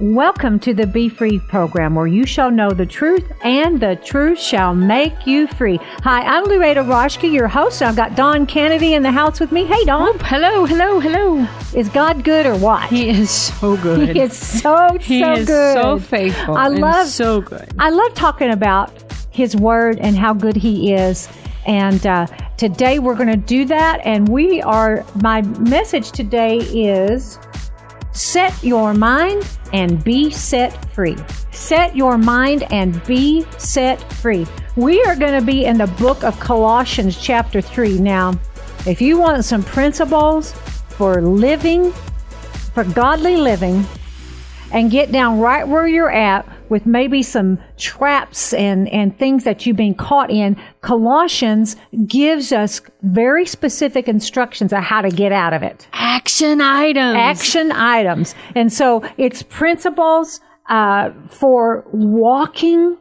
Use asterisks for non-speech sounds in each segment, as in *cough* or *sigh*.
Welcome to the Be Free program where you shall know the truth and the truth shall make you free. Hi, I'm Loretta Roshke, your host. I've got Dawn Kennedy in the house with me. Hey, Dawn. Oh, hello, hello, hello. Is God good or what? He is so good. He is so, He so is good. so faithful. I love so good. I love talking about His Word and how good He is. And uh, today we're going to do that. And we are, my message today is set your mind and be set free. Set your mind and be set free. We are going to be in the book of Colossians, chapter 3. Now, if you want some principles for living, for godly living, and get down right where you're at with maybe some traps and, and things that you've been caught in, Colossians gives us very specific instructions on how to get out of it. Action items. Action items. And so it's principles uh, for walking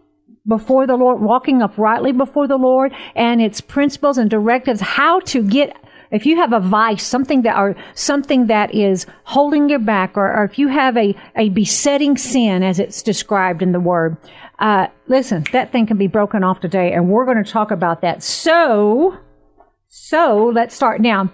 before the Lord, walking uprightly before the Lord, and it's principles and directives how to get if you have a vice, something that or something that is holding you back, or, or if you have a, a besetting sin as it's described in the word, uh, listen, that thing can be broken off today, and we're going to talk about that. So, so let's start now.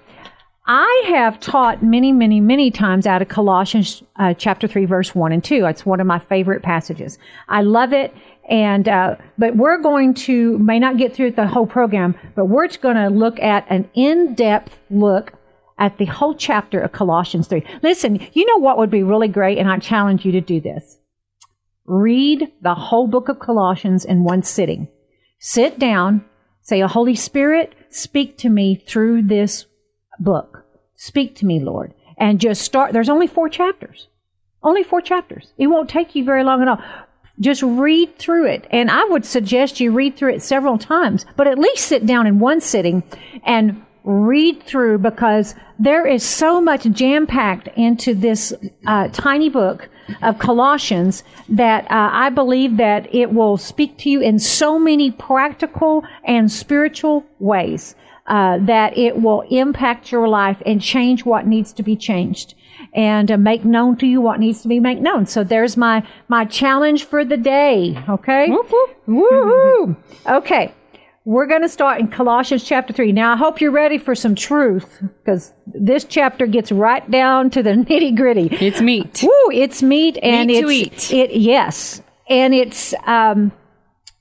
I have taught many, many, many times out of Colossians uh, chapter 3, verse 1 and 2. It's one of my favorite passages. I love it. And, uh, but we're going to, may not get through the whole program, but we're going to look at an in-depth look at the whole chapter of Colossians 3. Listen, you know what would be really great? And I challenge you to do this. Read the whole book of Colossians in one sitting. Sit down, say, a Holy Spirit, speak to me through this book. Speak to me, Lord. And just start. There's only four chapters. Only four chapters. It won't take you very long at all. Just read through it. And I would suggest you read through it several times, but at least sit down in one sitting and read through because there is so much jam packed into this uh, tiny book of Colossians that uh, I believe that it will speak to you in so many practical and spiritual ways uh, that it will impact your life and change what needs to be changed and uh, make known to you what needs to be made known. So there's my my challenge for the day. Okay. Whoop, whoop. Woohoo! Okay. We're going to start in Colossians chapter 3. Now, I hope you're ready for some truth because this chapter gets right down to the *laughs* nitty gritty. It's meat. Woo, it's meat and Meat it's to eat. it yes, and it's um,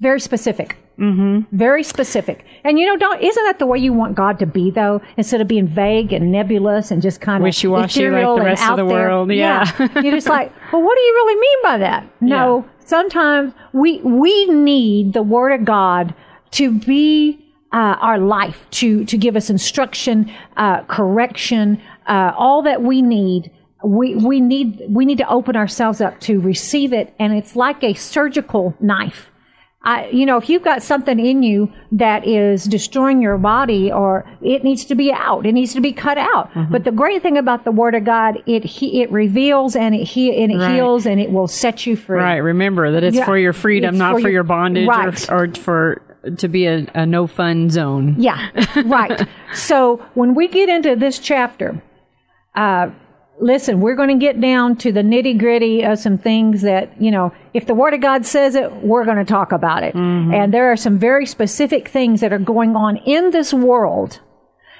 very specific. Mm-hmm. Very specific. And you know, don't isn't that the way you want God to be though? Instead of being vague and nebulous and just kind of Wishy-washy like ethereal the rest of the there. world, yeah. *laughs* You're just like, well, what do you really mean by that? No, sometimes we we need the Word of God to be uh, our life to to give us instruction, uh, correction, uh, all that we need. We we need we need to open ourselves up to receive it, and it's like a surgical knife. I, you know, if you've got something in you that is destroying your body, or it needs to be out, it needs to be cut out. Mm-hmm. But the great thing about the Word of God, it he, it reveals and it he, and it Right. heals and it will set you free. Right. Remember that it's Yeah, for your freedom, it's not for for, your- your bondage right. or, or for to be a, a no fun zone. Yeah, *laughs* right. so when we get into this chapter, uh, listen, we're going to get down to the nitty gritty of some things that, you know, if the Word of God says it, we're going to talk about it. And there are some very specific things that are going on in this world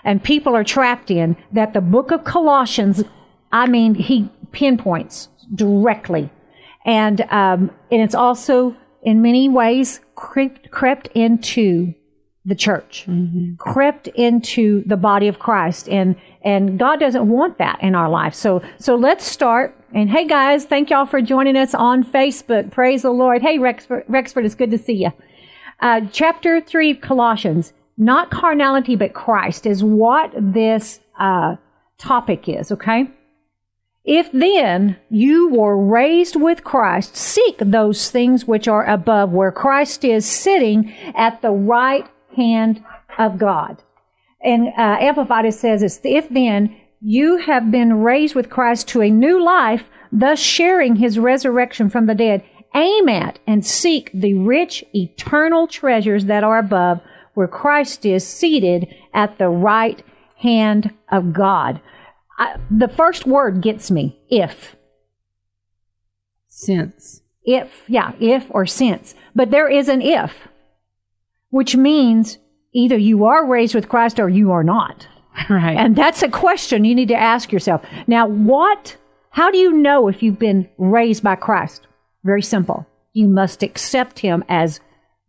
and people are trapped in that the book of Colossians, I mean, he pinpoints directly. And, um, and it's also in many ways crept, crept into the church, crept into the body of Christ. And, and God doesn't want that in our life. So, so let's start. And hey guys, thank y'all for joining us on Facebook. Praise the Lord. Hey Rexford, Rexford, it's good to see you. Uh, chapter 3 of Colossians, not carnality but Christ, is what this uh, topic is, okay? If then you were raised with Christ, seek those things which are above, where Christ is sitting at the right hand of God. And uh, Amplified it says, it's, if then you have been raised with Christ to a new life, thus sharing his resurrection from the dead, aim at and seek the rich eternal treasures that are above, where Christ is seated at the right hand of God. I, the first word gets me if. Since. If, yeah, if or since. But there is an if, which means either you are raised with Christ or you are not. *laughs* Right. And that's a question you need to ask yourself. Now, what, how do you know if you've been raised by Christ? Very simple. You must accept Him as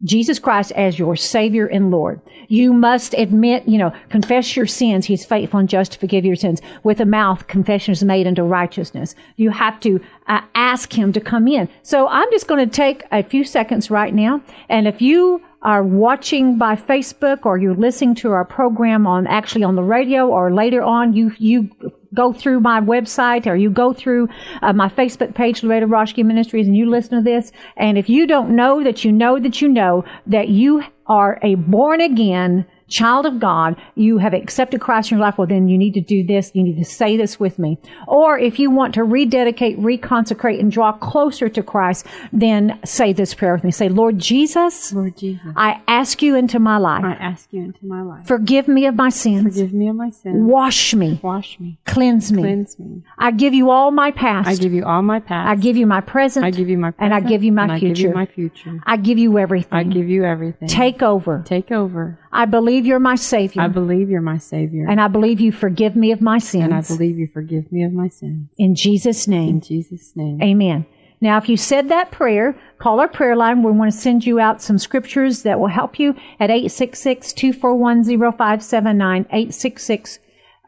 Jesus Christ as your Savior and Lord. You must admit, you know, confess your sins. He's faithful and just to forgive your sins. With a mouth, confession is made unto righteousness. You have to uh, ask Him to come in. So I'm just going to take a few seconds right now. And if you are watching by Facebook or you're listening to our program on actually on the radio or later on, you, you go through my website or you go through uh, my Facebook page, Loretta Roshke Ministries, and you listen to this. And if you don't know that you know that you know that you are a born again child of God, you have accepted Christ in your life, well, then you need to do this. You need to say this with me. Or if you want to rededicate, reconsecrate, and draw closer to Christ, then say this prayer with me. Say, Lord Jesus, Lord Jesus, I ask you into my life. I ask you into my life. Forgive me of my sins. Forgive me of my sins. Wash me. Wash me. Cleanse me. Cleanse me. I give you all my past. I give you all my past. I give you my present. I give you my And I give you my and I give future. you my future. I give you everything. I give you everything. Take over. Take over. I believe you're my Savior. I believe you're my Savior. and I believe you forgive me of my sins. And I believe you forgive me of my sins. In Jesus' name. In Jesus' name. Amen. Now, if you said that prayer, call our prayer line. We want to send you out some scriptures that will help you at 866-241-0579, 866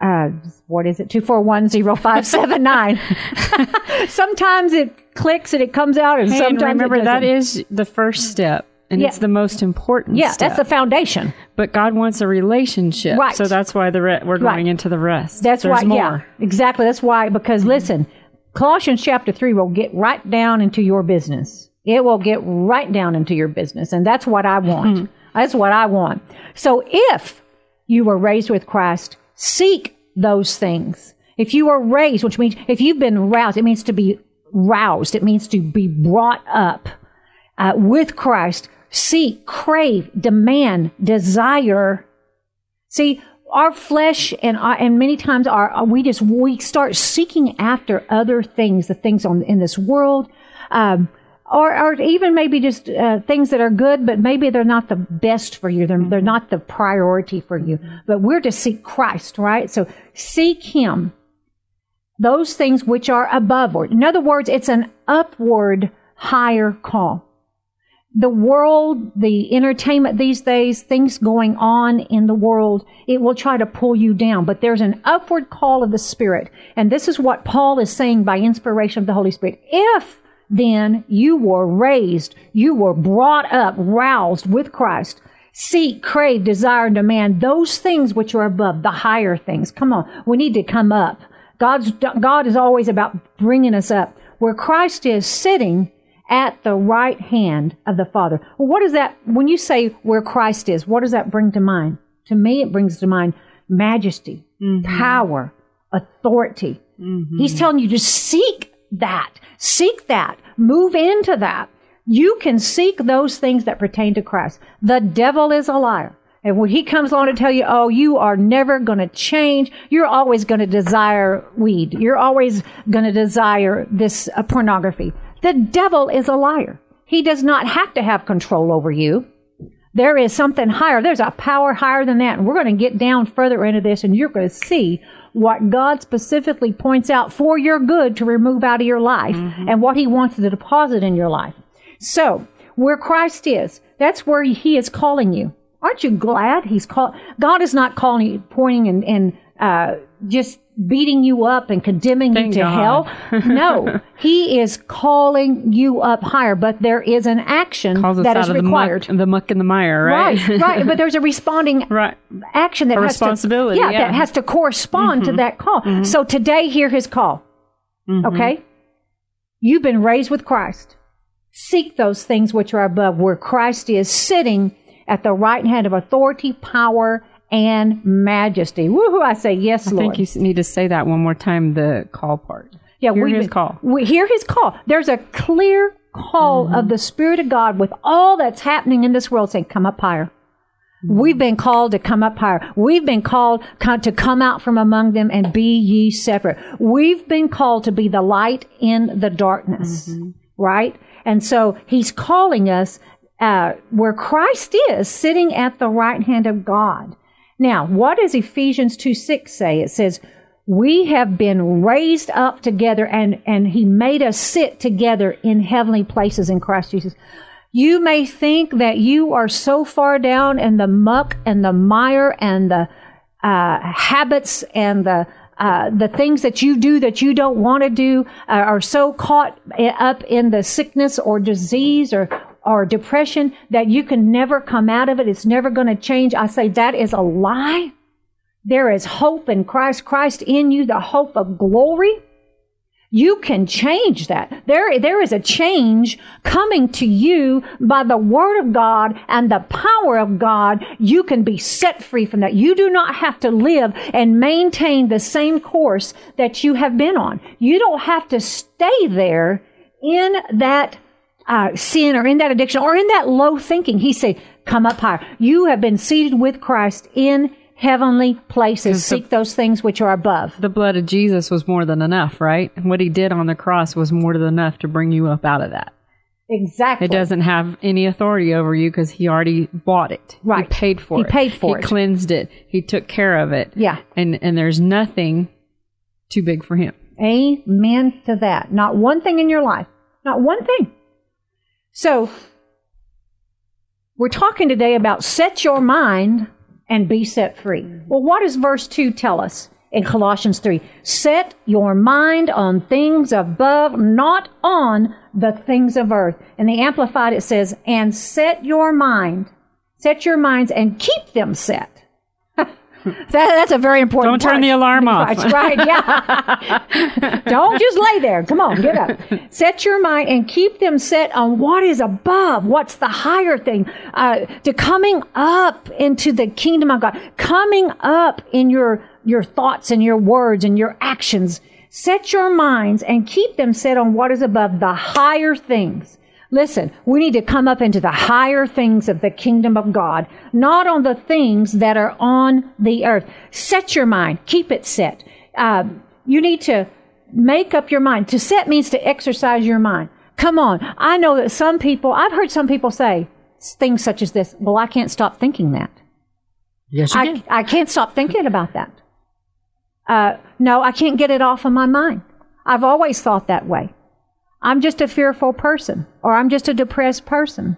uh, what is it? 241-0579. *laughs* sometimes it clicks and it comes out and Hey, sometimes and remember that is the first step. And Yeah. it's the most important Yeah, step. that's the foundation. but God wants a relationship. Right. So that's why the re- we're Right. going into the rest. That's There's why, more. yeah, exactly. That's why, because listen, Colossians chapter 3 will get right down into your business. It will get right down into your business. And that's what I want. That's what I want. So if you were raised with Christ, seek those things. If you were raised, which means if you've been roused, it means to be roused. It means to be brought up uh, with Christ. Seek, crave, demand, desire See, our flesh and our, and many times our we just we start seeking after other things, the things on in this world, um, or or even maybe just uh, things that are good, but maybe they're not the best for you. They're they're not the priority for you. But we're to seek Christ, right? So seek Him. Those things which are above, or In other words, it's an upward higher call the world, the entertainment these days, things going on in the world, it will try to pull you down. But there's an upward call of the Spirit. And this is what Paul is saying by inspiration of the Holy Spirit. If then you were raised, you were brought up, roused with Christ, seek, crave, desire, and demand those things which are above, the higher things. Come on. We need to come up. God's, God is always about bringing us up. Where Christ is sitting, at the right hand of the Father. Well, what does that, when you say where Christ is, what does that bring to mind? To me, it brings to mind majesty, power, authority. He's telling you to seek that, seek that, move into that. You can seek those things that pertain to Christ. The devil is a liar. And when he comes along to tell you, oh, you are never going to change, you're always going to desire weed. You're always going to desire this uh, pornography. The devil is a liar. He does not have to have control over you. There is something higher. There's a power higher than that. And we're going to get down further into this and you're going to see what God specifically points out for your good to remove out of your life and what he wants to deposit in your life. So, where Christ is, that's where he is calling you. Aren't you glad he's called? God is not calling you, pointing and, and uh, just beating you up and condemning Thank you to God. hell. *laughs* No, he is calling you up higher, but there is an action that is of the required. muck, the muck and the mire, right? Right, right. But there's a responding *laughs* right. action that A has responsibility, To, yeah, yeah. Mm-hmm. that has to correspond to that call. So today, hear his call. Okay, you've been raised with Christ. Seek those things which are above, where Christ is sitting at the right hand of authority, power, and majesty. Woohoo! I say yes, I Lord. think you need to say that one more time, the call part. Yeah, we Hear we his call. We hear his call. There's a clear call Mm-hmm. of the Spirit of God with all that's happening in this world saying, come up higher. Mm-hmm. We've been called to come up higher. We've been called to come out from among them and be ye separate. We've been called to be the light in the darkness. Mm-hmm. right? And so he's calling us uh, where Christ is, sitting at the right hand of God. Now, what does Ephesians 2 6 say? It says, we have been raised up together and, and he made us sit together in heavenly places in Christ Jesus. You may think that you are so far down in the muck and the mire and the uh, habits and the uh, the things that you do that you don't want to do uh, are so caught up in the sickness or disease or or depression that you can never come out of it. It's never going to change. I say that is a lie. There is hope in Christ, Christ in you, the hope of glory. You can change that. There, there is a change coming to you by the Word of God and the power of God. You can be set free from that. You do not have to live and maintain the same course that you have been on. You don't have to stay there in that uh, sin or in that addiction or in that low thinking. He said, come up higher. You have been seated with Christ in heavenly places. Seek those things which are above. The blood of Jesus was more than enough, right? What he did on the cross was more than enough to bring you up out of that. Exactly. It doesn't have any authority over you because he already bought it. Right. He paid for He it. paid for he it. cleansed it. He took care of it. Yeah. And and there's nothing too big for him. Amen to that. Not one thing in your life. Not one thing. So, we're talking today about set your mind and be set free. Mm-hmm. Well, what does verse 2 tell us in Colossians 3? Set your mind on things above, not on the things of earth. In the Amplified, it says, and set your mind, set your minds and keep them set. *laughs* That, that's a very important Don't turn the alarm off. That's right, yeah. *laughs* Don't just lay there. Come on, get up. Set your mind and keep them set on what is above, what's the higher thing, uh, to coming up into the kingdom of God, coming up in your, your thoughts and your words and your actions. Set your minds and keep them set on what is above, the higher things. Listen, we need to come up into the higher things of the kingdom of God, not on the things that are on the earth. Set your mind, keep it set. Uh, you need to make up your mind. To set means to exercise your mind. Come on. I know that some people, I've heard some people say things such as this, well, I can't stop thinking that. Yes, I, I can't stop thinking about that. Uh, no, I can't get it off of my mind. I've always thought that way. I'm just a fearful person, or I'm just a depressed person.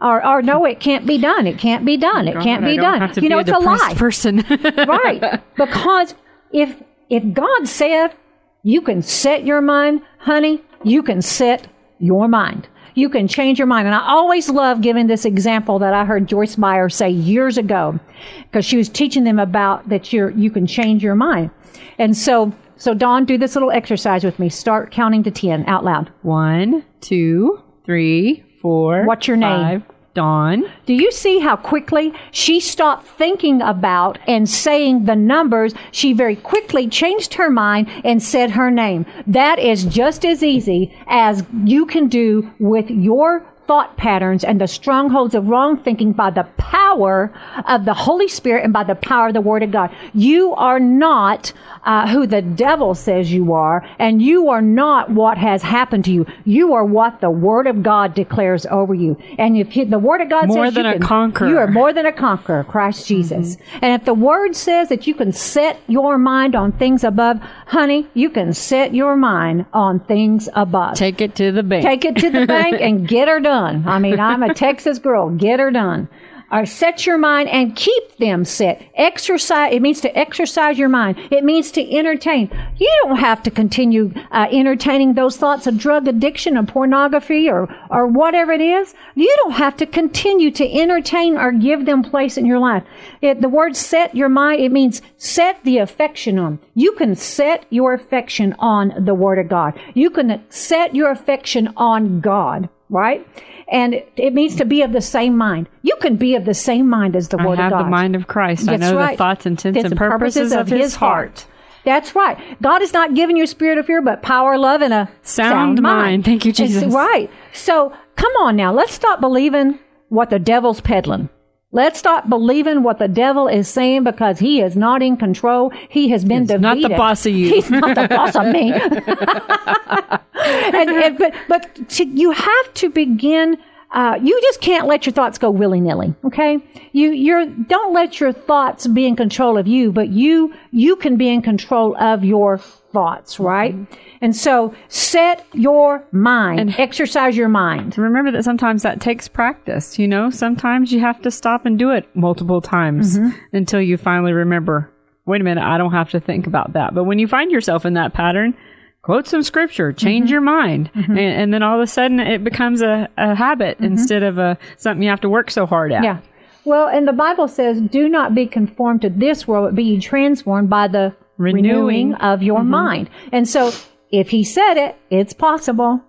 Or, or no, it can't be done. It can't be done. It can't be done. you be know, a it's a lie. person. *laughs* right. Because if if God said you can set your mind, honey, you can set your mind. You can change your mind. And I always love giving this example that I heard Joyce Meyer say years ago, because she was teaching them about that you're you can change your mind. And so so Dawn, do this little exercise with me. Start counting to ten out loud. One, two, three, four. What's your name? five. Dawn. Do you see how quickly she stopped thinking about and saying the numbers? She very quickly changed her mind and said her name. That is just as easy as you can do with your thought patterns and the strongholds of wrong thinking by the power of the Holy Spirit and by the power of the Word of God. You are not uh, who the devil says you are, and you are not what has happened to you. You are what the Word of God declares over you. And if the Word of God More says than you a can- conqueror. you are more than a conqueror, Christ Jesus. And if the Word says that you can set your mind on things above, honey, you can set your mind on things above. Take it to the bank. Take it to the bank and get her done. *laughs* I mean, I'm a *laughs* Texas girl. Get her done. Or set your mind and keep them set. Exercise. It means to exercise your mind. It means to entertain. You don't have to continue uh, entertaining those thoughts of drug addiction or pornography or or whatever it is. You don't have to continue to entertain or give them place in your life. It, the word "set your mind" it means set the affection on. You can set your affection on the Word of God. You can set your affection on God right? And it, means to be of the same mind. You can be of the same mind as the I Word have of God. the mind of Christ. I know right. the thoughts, intents, It's and the purposes, of his heart. That's right. God has not given you a spirit of fear, but power, love, and a Sound mind. Thank you, It's- Jesus. right. So come on now. Let's stop believing what the devil's peddling. Let's stop believing what the devil is saying because he is not in control. He has been defeated. He's defeated. not the boss of you. He's not the boss of me. *laughs* *laughs* and, and, but but to, you have to begin. Uh, you just can't let your thoughts go willy nilly. Okay, you you're don't let your thoughts be in control of you, but you you can be in control of your thoughts, right? And so set your mind, And- exercise your mind. Remember that sometimes that takes practice, you know? Sometimes you have to stop and do it multiple times mm-hmm. until you finally remember, wait a minute, I don't have to think about that. But when you find yourself in that pattern, quote some scripture, change mm-hmm. your mind. Mm-hmm. And, and then all of a sudden it becomes a, a habit instead of a something you have to work so hard at. Yeah. Well, and the Bible says, "Do not be conformed to this world, but be transformed by the renewing, Renewing. of your mind." And so, if He said it, it's possible.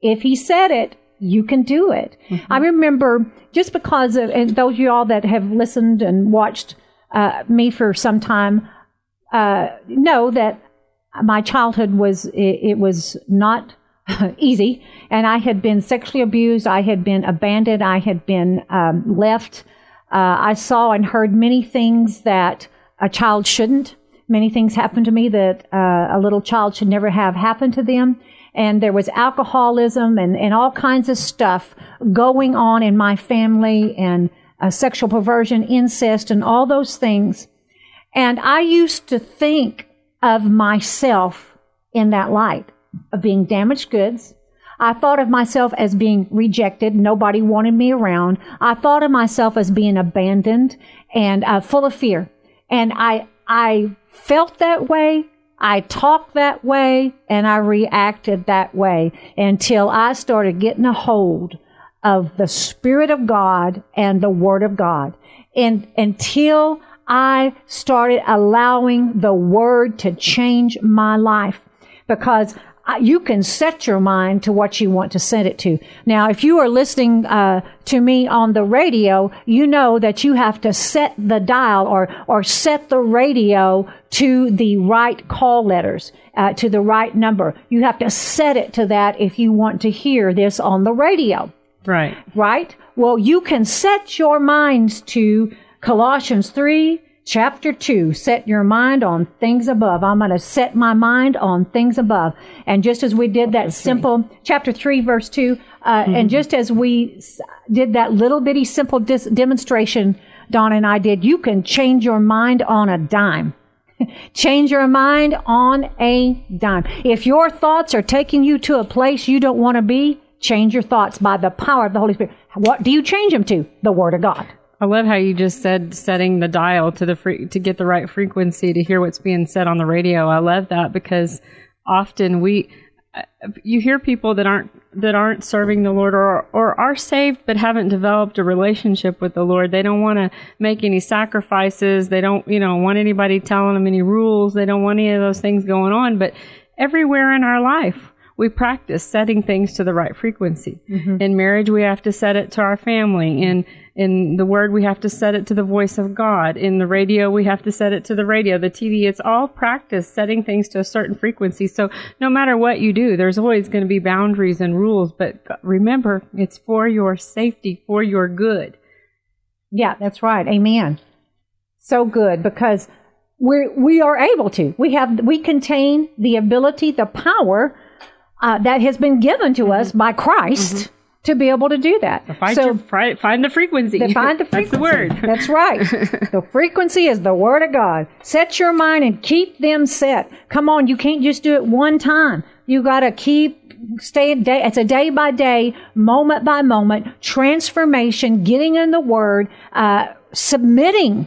If He said it, you can do it. I remember just because of, and those of you all that have listened and watched uh, me for some time uh, know that my childhood was it, it was not *laughs* easy, and I had been sexually abused. I had been abandoned. I had been um, left. Uh, I saw and heard many things that a child shouldn't. Many things happened to me that uh, a little child should never have happened to them. And there was alcoholism and, and all kinds of stuff going on in my family and uh, sexual perversion, incest, and all those things. And I used to think of myself in that light of being damaged goods. I thought of myself as being rejected. Nobody wanted me around. I thought of myself as being abandoned and uh, full of fear. And I, I felt that way. I talked that way and I reacted that way until I started getting a hold of the Spirit of God and the Word of God. And until I started allowing the Word to change my life because you can set your mind to what you want to set it to. Now, if you are listening uh, to me on the radio, you know that you have to set the dial or or set the radio to the right call letters, uh, to the right number. You have to set it to that if you want to hear this on the radio Right. right? Well, you can set your minds to Colossians 3, chapter 2. Set your mind on things above. I'm going to set my mind on things above. And just as we did that simple, chapter 3, verse 2, uh, and just as we did that little bitty simple dis- demonstration, Dawn and I did, you can change your mind on a dime. *laughs* Change your mind on a dime. If your thoughts are taking you to a place you don't want to be, change your thoughts by the power of the Holy Spirit. What do you change them to? The Word of God. I love how you just said setting the dial to the to get the right frequency to hear what's being said on the radio. I love that because often we uh, you hear people that aren't that aren't serving the Lord or or are saved but haven't developed a relationship with the Lord. They don't want to make any sacrifices. They don't, you know, want anybody telling them any rules. They don't want any of those things going on, but everywhere in our life we practice setting things to the right frequency. Mm-hmm. In marriage, we have to set it to our family. In in the word, we have to set it to the voice of God. In the radio, we have to set it to the radio, the TV. It's all practice setting things to a certain frequency. So no matter what you do, there's always going to be boundaries and rules. But remember, it's for your safety, for your good. Yeah, that's right. Amen. So good because we we are able to. We have we contain the ability, the power uh, that has been given to us by Christ to be able to do that. Find, so your, fi- find the frequency. find the frequency. *laughs* That's the word. That's right. *laughs* the frequency is the word of God. Set your mind and keep them set. Come on, you can't just do it one time. You got to keep stay day. It's a day by day, moment by moment transformation. Getting in the word, uh, submitting.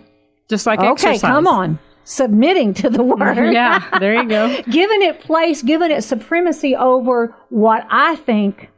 Just like Okay, exercise. come on. Submitting to the word. *laughs* Yeah, there you go. *laughs* giving it place, giving it supremacy over what I think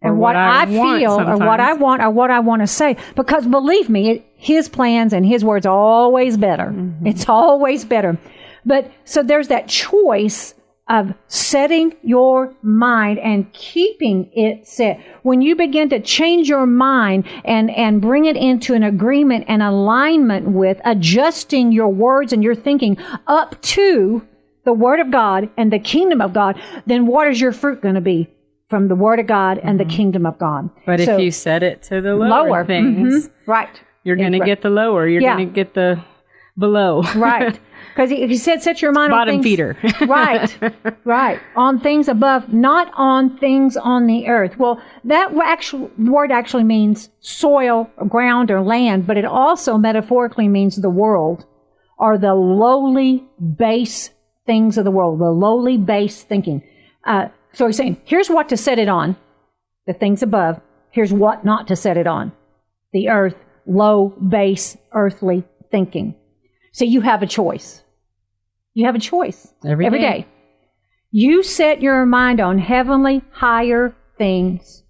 and Or what, what I I, feel or what I want or what I want to say. Because believe me, it, his plans and his words are always better. Mm-hmm. It's always better. But so there's that choice of setting your mind and keeping it set. When you begin to change your mind and, and bring it into an agreement and alignment with adjusting your words and your thinking up to the word of God and the kingdom of God, then what is your fruit going to be? from the Word of God and the kingdom of God. But So, if you set it to the lower, lower things, mhm, right, you're going to get the lower. You're Yeah. going to get the below. right, *laughs* because he, you said set your mind on Bottom things, feeder. *laughs* right, right, on things above, not on things on the earth. Well, that actual word actually means soil, or ground, or land, but it also metaphorically means the world or the lowly base things of the world, the lowly base thinking. Uh, so he's saying, here's what to set it on, the things above. Here's what not to set it on, the earth, low base earthly thinking. So you have a choice. You have a choice Every every day. day. You set your mind on heavenly, higher things,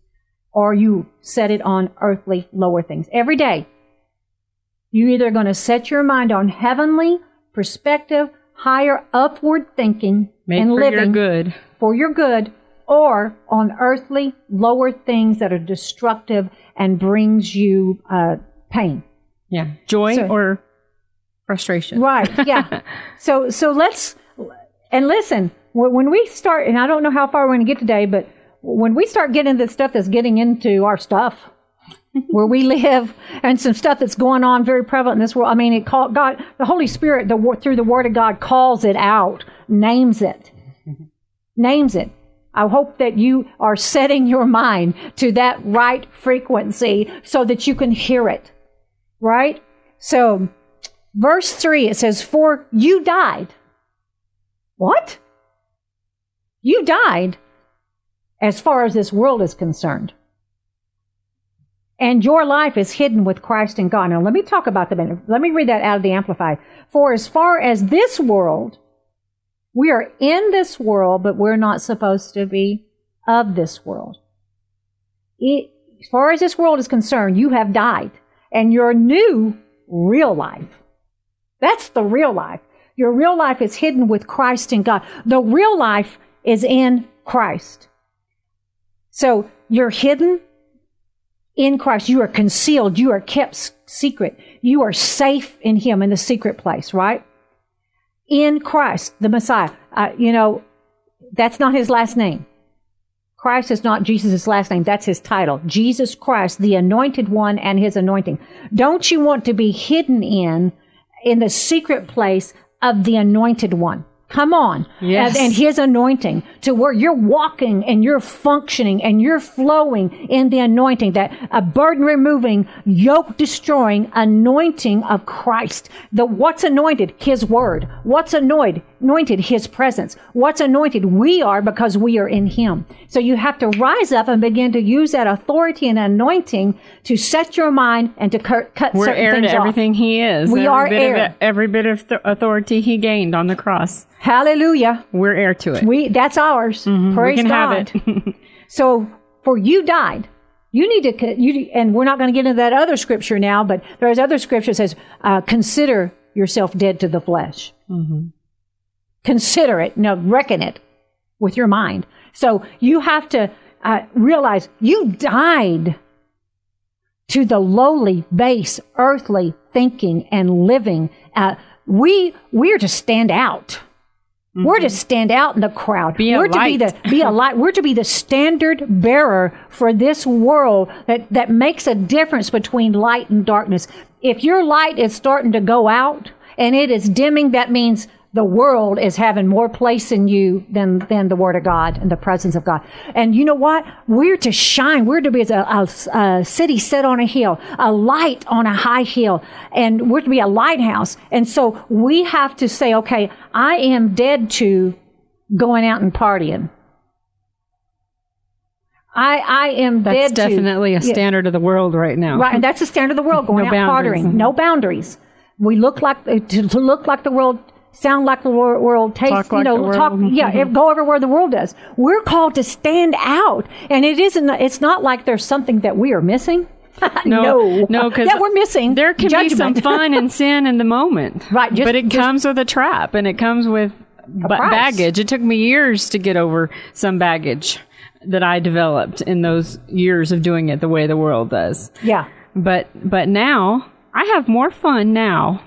or you set it on earthly, lower things. Every day. You're either going to set your mind on heavenly perspective, higher upward thinking, Make and for living your good. for your good, or on earthly, lower things that are destructive and brings you uh, pain. Yeah. Joy So- or frustration. Right. Yeah. *laughs* so so let's and listen when we start, and I don't know how far we're going to get today, but when we start getting into stuff that's getting into our stuff. where we live and some stuff that's going on very prevalent in this world. I mean, it called God, the Holy Spirit, the through the Word of God, calls it out, names it, names it. I hope that you are setting your mind to that right frequency so that you can hear it. Right? So, verse 3, it says, For you died. What? You died as far as this world is concerned. And your life is hidden with Christ in God. Now, let me talk about the minute. Let me read that out of the Amplified. For as far as this world, we are in this world, but we're not supposed to be of this world. It, as far as this world is concerned, you have died, and your new real life. That's the real life. Your real life is hidden with Christ in God. The real life is in Christ. So you're hidden in Christ. You are concealed. You are kept secret. You are safe in Him in the secret place, right? In Christ, the Messiah. Uh, you know, that's not His last name. Christ is not Jesus' last name. That's his title. Jesus Christ, the anointed one and his anointing. Don't you want to be hidden in, in the secret place of the anointed one? Come on. Yes. And, and his anointing to where you're walking and you're functioning and you're flowing in the anointing, that a burden removing, yoke destroying anointing of Christ. The what's anointed? His word. What's anointed? Anointed his presence. What's anointed? We are because we are in him. So you have to rise up and begin to use that authority and anointing to set your mind and to cut, cut We're certain heir things off. everything he is. We every are bit heir. Of, every bit of th- authority he gained on the cross. Hallelujah. We're heir to it. We that's ours. we Praise God. *laughs* So for you died. You need to, you, and we're not going to get into that other scripture now, but there's other scripture that says, uh, consider yourself dead to the flesh. Consider it, no, reckon it with your mind. So you have to uh, realize you died to the lowly, base, earthly thinking and living. Uh, we we're to stand out. We're to stand out in the crowd. Be a we're to be the be a light. We're to be the standard bearer for this world that that makes a difference between light and darkness. If your light is starting to go out and it is dimming, that means the world is having more place in you than than the Word of God and the presence of God. And you know what? We're to shine. We're to be a, a, a city set on a hill, a light on a high hill, and we're to be a lighthouse. And so we have to say, okay, I am dead to going out and partying. I I am That's dead to definitely a Yeah. standard of the world right now. Right, and that's the standard of the world. *laughs* Going No out boundaries. partying, no boundaries. We look like to, to look like the world, sound like the world, taste, Talk you know, the world. talk. Yeah, Mhm. go everywhere the world does. We're called to stand out, and it isn't. It's not like there's something that we are missing. *laughs* no, no, because that we're missing. There can be some fun and *laughs* sin in the moment, Right, just- but it just- comes with a trap, and it comes with price. baggage. It took me years to get over some baggage that I developed in those years of doing it the way the world does. yeah, But but now I have more fun now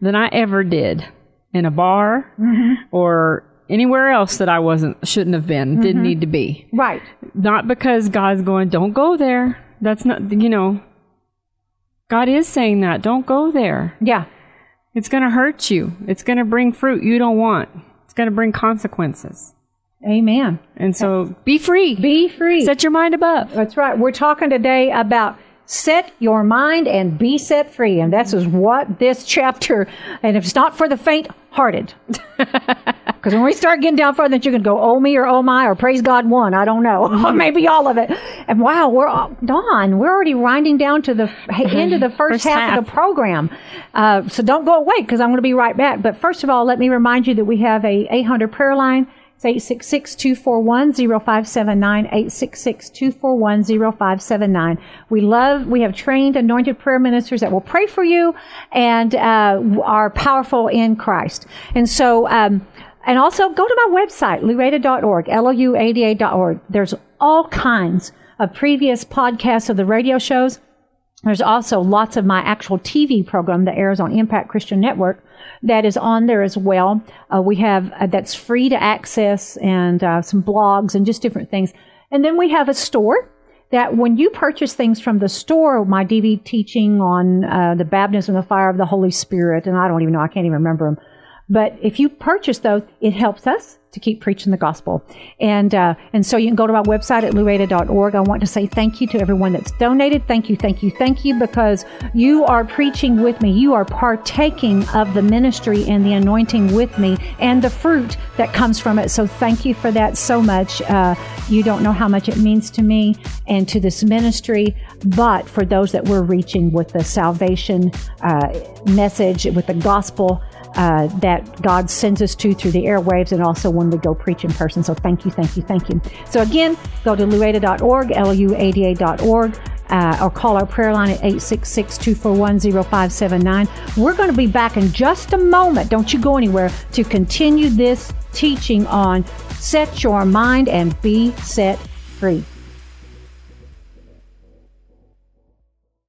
than I ever did in a bar Mm-hmm. or anywhere else that I wasn't shouldn't have been didn't need to be right. not because God's going, don't go there. That's not, you know, God is saying that. Don't go there. Yeah. It's going to hurt you. It's going to bring fruit you don't want. It's going to bring consequences. Amen. And so be free. Be free. Set your mind above. That's right. We're talking today about set your mind and be set free. And this is what this chapter, and if it's not for the faint hearted, because *laughs* when we start getting down further, that you're going to go, oh me or oh my, or praise God one. I don't know. *laughs* or maybe all of it. And wow, we're all, Dawn, we're already winding down to the end of the first, First half, half. of the program. Uh, so don't go away because I'm going to be right back. But first of all, let me remind you that we have a 800 prayer line. It's 866-241-0579, 866-241-0579. We love, we have trained anointed prayer ministers that will pray for you and uh, are powerful in Christ. And so, um, and also go to my website, luada.org, L-O-U-A-D-A.org. There's all kinds of previous podcasts of the radio shows. There's also lots of my actual TV program that airs on Impact Christian Network that is on there as well. Uh, we have uh, that's free to access and uh, some blogs and just different things. And then we have a store that when you purchase things from the store, my DVD teaching on uh, the baptism and the fire of the Holy Spirit, and I don't even know, I can't even remember them. But if you purchase those, it helps us to keep preaching the gospel. And uh, and so you can go to my website at luada.org. I want to say thank you to everyone that's donated. Thank you, thank you, thank you, because you are preaching with me. You are partaking of the ministry and the anointing with me and the fruit that comes from it. So thank you for that so much. Uh, you don't know how much it means to me and to this ministry, but for those that we're reaching with the salvation uh, message, with the gospel uh, that God sends us to through the airwaves and also when we go preach in person. So thank you, thank you, thank you. So again, go to luada.org, L-U-A-D-A.org, uh, or call our prayer line at 866-241-0579. We're going to be back in just a moment. Don't you go anywhere to continue this teaching on set your mind and be set free.